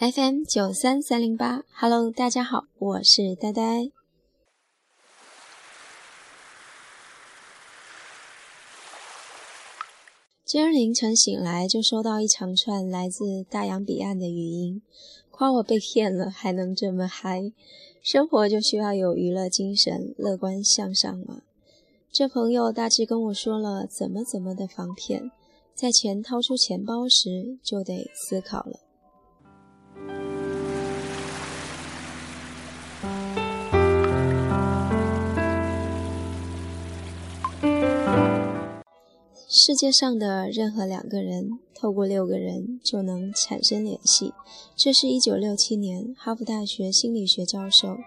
FM 九三三零八，Hello，大家好，我是呆呆。今儿凌晨醒来，就收到一长串来自大洋彼岸的语音，夸我被骗了，还能这么嗨。生活就需要有娱乐精神，乐观向上嘛。这朋友大致跟我说了怎么怎么的防骗，在钱掏出钱包时就得思考了。世界上的任何两个人，透过六个人就能产生联系。这是一九六七年哈佛大学心理学教授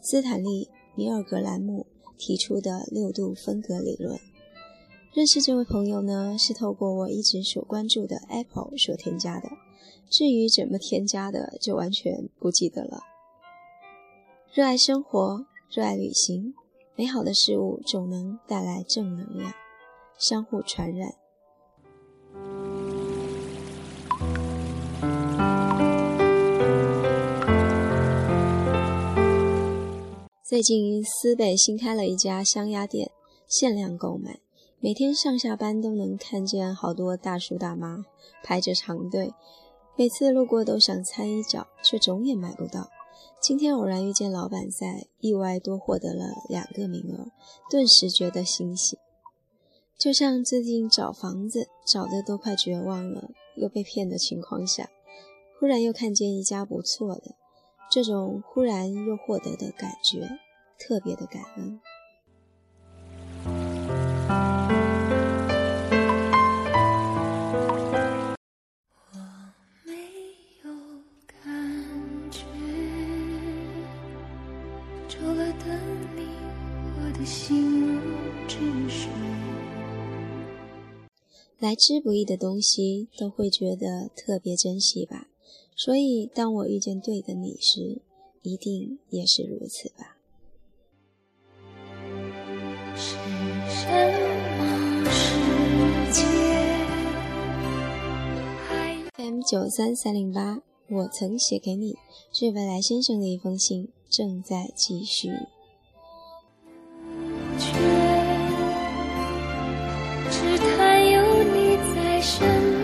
斯坦利·米尔格兰姆提出的六度分隔理论。认识这位朋友呢，是透过我一直所关注的 Apple 所添加的。至于怎么添加的，就完全不记得了。热爱生活，热爱旅行，美好的事物总能带来正能量。相互传染。最近思北新开了一家香鸭店，限量购买，每天上下班都能看见好多大叔大妈排着长队，每次路过都想参一脚，却总也买不到。今天偶然遇见老板在，意外多获得了两个名额，顿时觉得欣喜。就像最近找房子找的都快绝望了，又被骗的情况下，忽然又看见一家不错的，这种忽然又获得的感觉，特别的感恩。来之不易的东西，都会觉得特别珍惜吧。所以，当我遇见对的你时，一定也是如此吧。？M 九三三零八，我曾写给你，是未来先生的一封信，正在继续。深。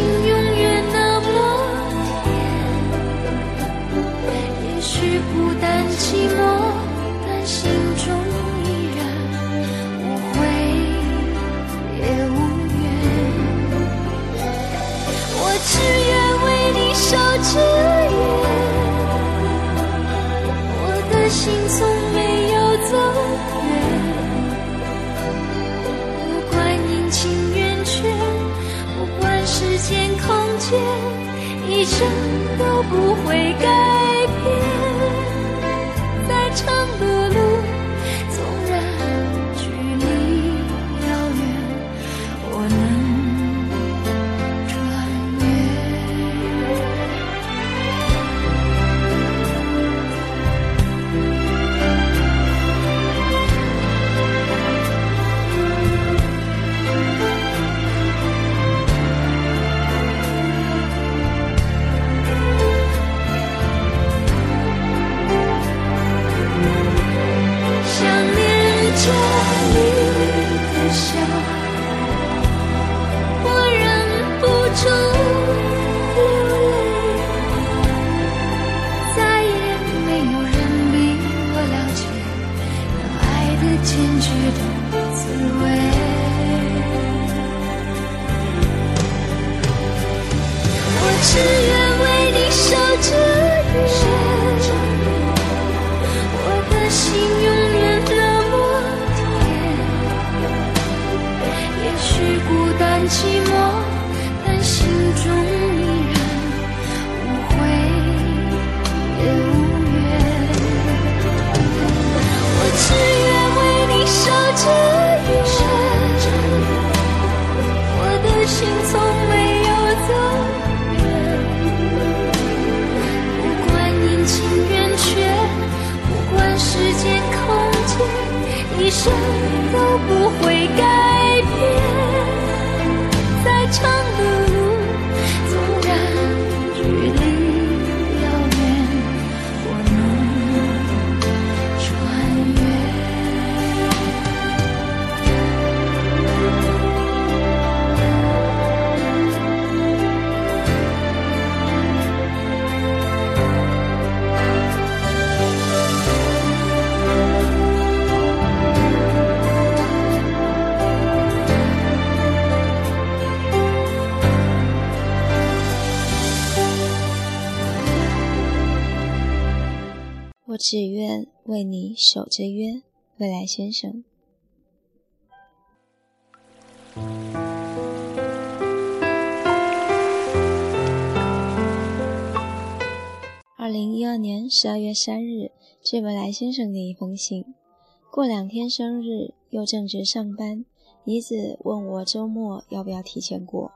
心永远那么甜也许孤单寂寞但心中一生都不会改变，在长的路。为你守着约，未来先生。二零一二年十二月三日，致未来先生的一封信。过两天生日，又正值上班，妮子问我周末要不要提前过。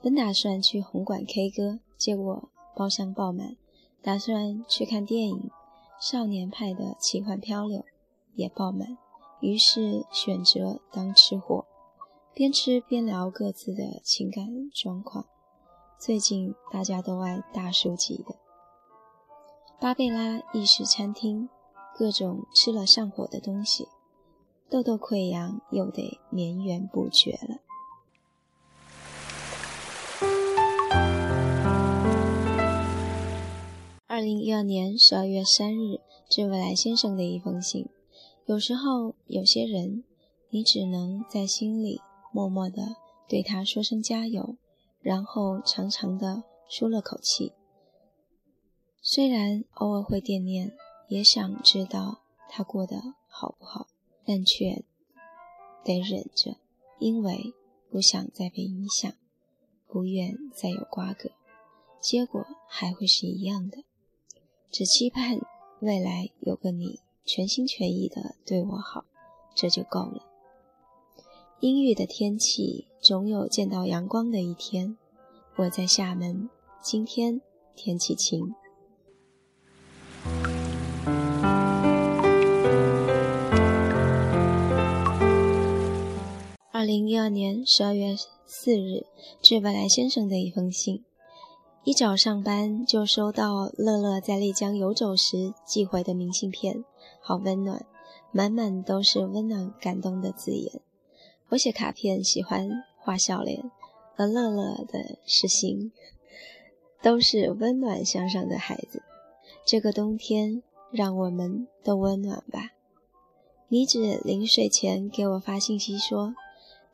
本打算去红馆 K 歌，结果包厢爆满，打算去看电影。少年派的奇幻漂流也爆满，于是选择当吃货，边吃边聊各自的情感状况。最近大家都爱大叔级的巴贝拉意式餐厅，各种吃了上火的东西，痘痘溃疡又得绵延不绝了。二零一二年十二月三日，致未来先生的一封信。有时候，有些人，你只能在心里默默地对他说声加油，然后长长的舒了口气。虽然偶尔会惦念，也想知道他过得好不好，但却得忍着，因为不想再被影响，不愿再有瓜葛，结果还会是一样的。只期盼未来有个你全心全意的对我好，这就够了。阴郁的天气总有见到阳光的一天。我在厦门，今天天气晴。二零一二年十二月四日，致未来先生的一封信。一早上班就收到乐乐在丽江游走时寄回的明信片，好温暖，满满都是温暖感动的字眼。我写卡片喜欢画笑脸，而乐乐的是心，都是温暖向上的孩子。这个冬天，让我们都温暖吧。妮子临睡前给我发信息说：“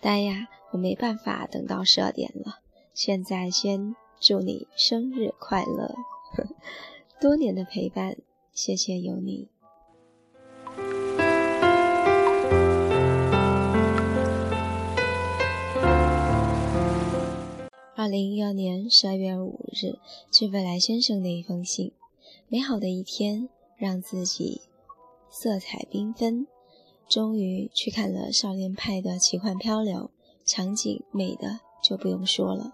呆呀，我没办法等到十二点了，现在先。”祝你生日快乐！多年的陪伴，谢谢有你。二零一二年十二月五日，致未来先生的一封信。美好的一天，让自己色彩缤纷。终于去看了少年派的奇幻漂流，场景美的就不用说了。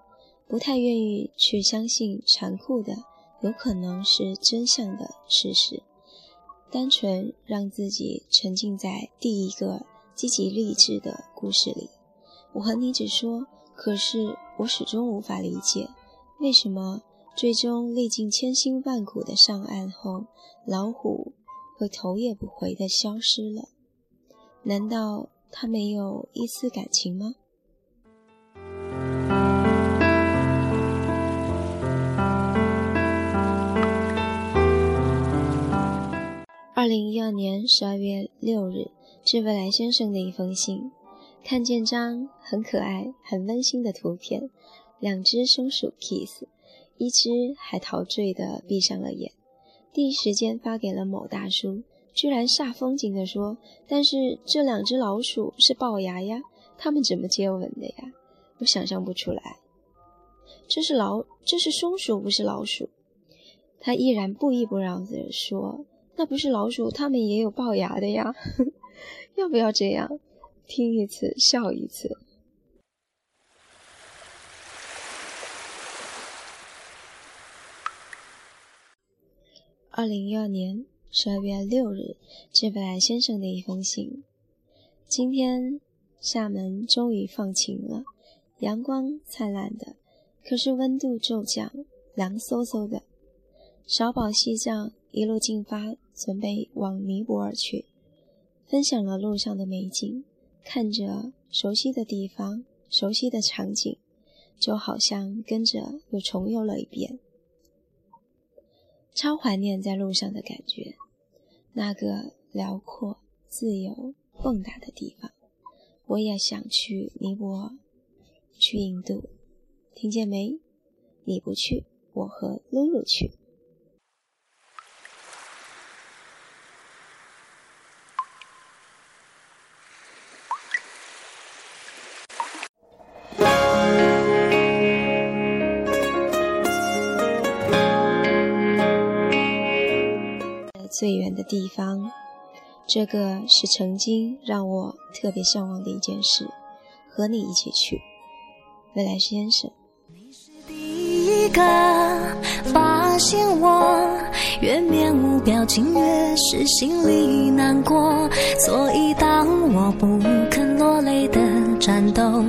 不太愿意去相信残酷的有可能是真相的事实，单纯让自己沉浸在第一个积极励志的故事里。我和你只说，可是我始终无法理解，为什么最终历尽千辛万苦的上岸后，老虎会头也不回地消失了？难道他没有一丝感情吗？二零一二年十二月六日，致未来先生的一封信。看见张很可爱、很温馨的图片，两只松鼠 kiss，一只还陶醉的闭上了眼。第一时间发给了某大叔，居然煞风景的说：“但是这两只老鼠是龅牙呀，他们怎么接吻的呀？我想象不出来。这是老，这是松鼠，不是老鼠。”他依然不依不饶地说。那不是老鼠，它们也有龅牙的呀，要不要这样？听一次笑一次。二零一二年十二月六日，致未来先生的一封信。今天厦门终于放晴了，阳光灿烂的，可是温度骤降，凉飕飕的。少保西藏一路进发，准备往尼泊尔去，分享了路上的美景，看着熟悉的地方、熟悉的场景，就好像跟着又重游了一遍，超怀念在路上的感觉，那个辽阔、自由、蹦跶的地方。我也想去尼泊尔，去印度，听见没？你不去，我和露露去。最远的地方，这个是曾经让我特别向往的一件事，和你一起去，未来先生。你是第一个发现我，越面无表情，越是心里难过。所以当我不肯落泪的战斗，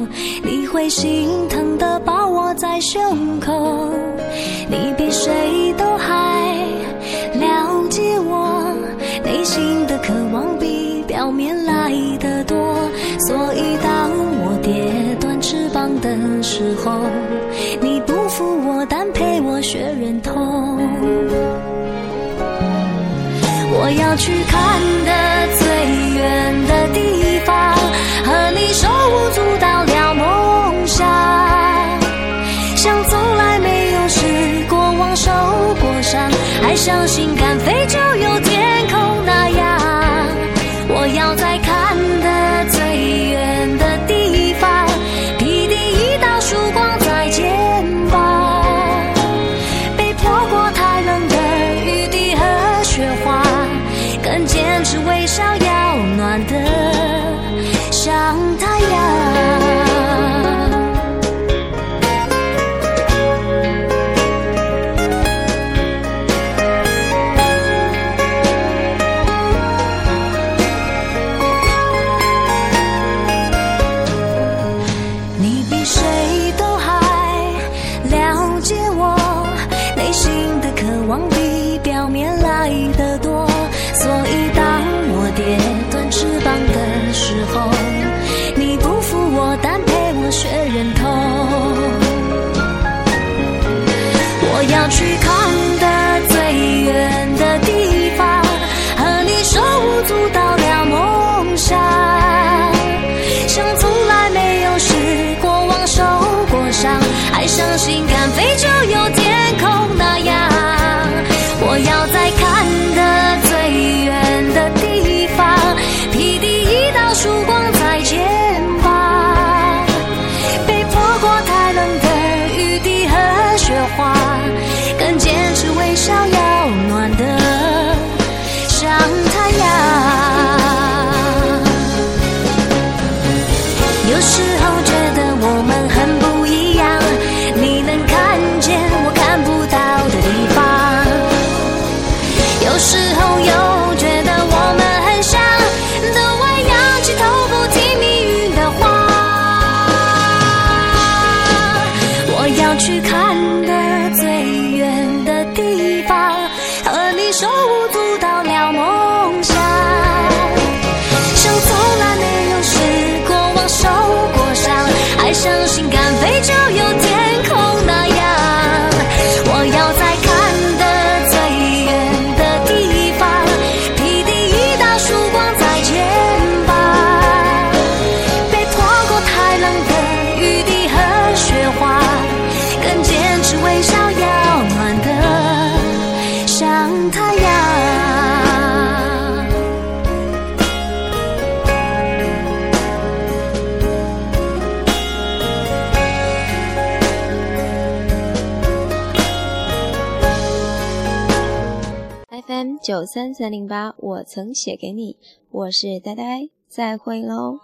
你会心疼的抱我在胸口。你比谁都心的渴望比表面来的多，所以当我跌断翅膀的时候，你不负我，但陪我学忍痛。我要去看的最远的地方，和你手舞足蹈聊梦想，像从来没有失过望，受过伤。还相信敢飞就九三三零八，我曾写给你，我是呆呆，再会喽。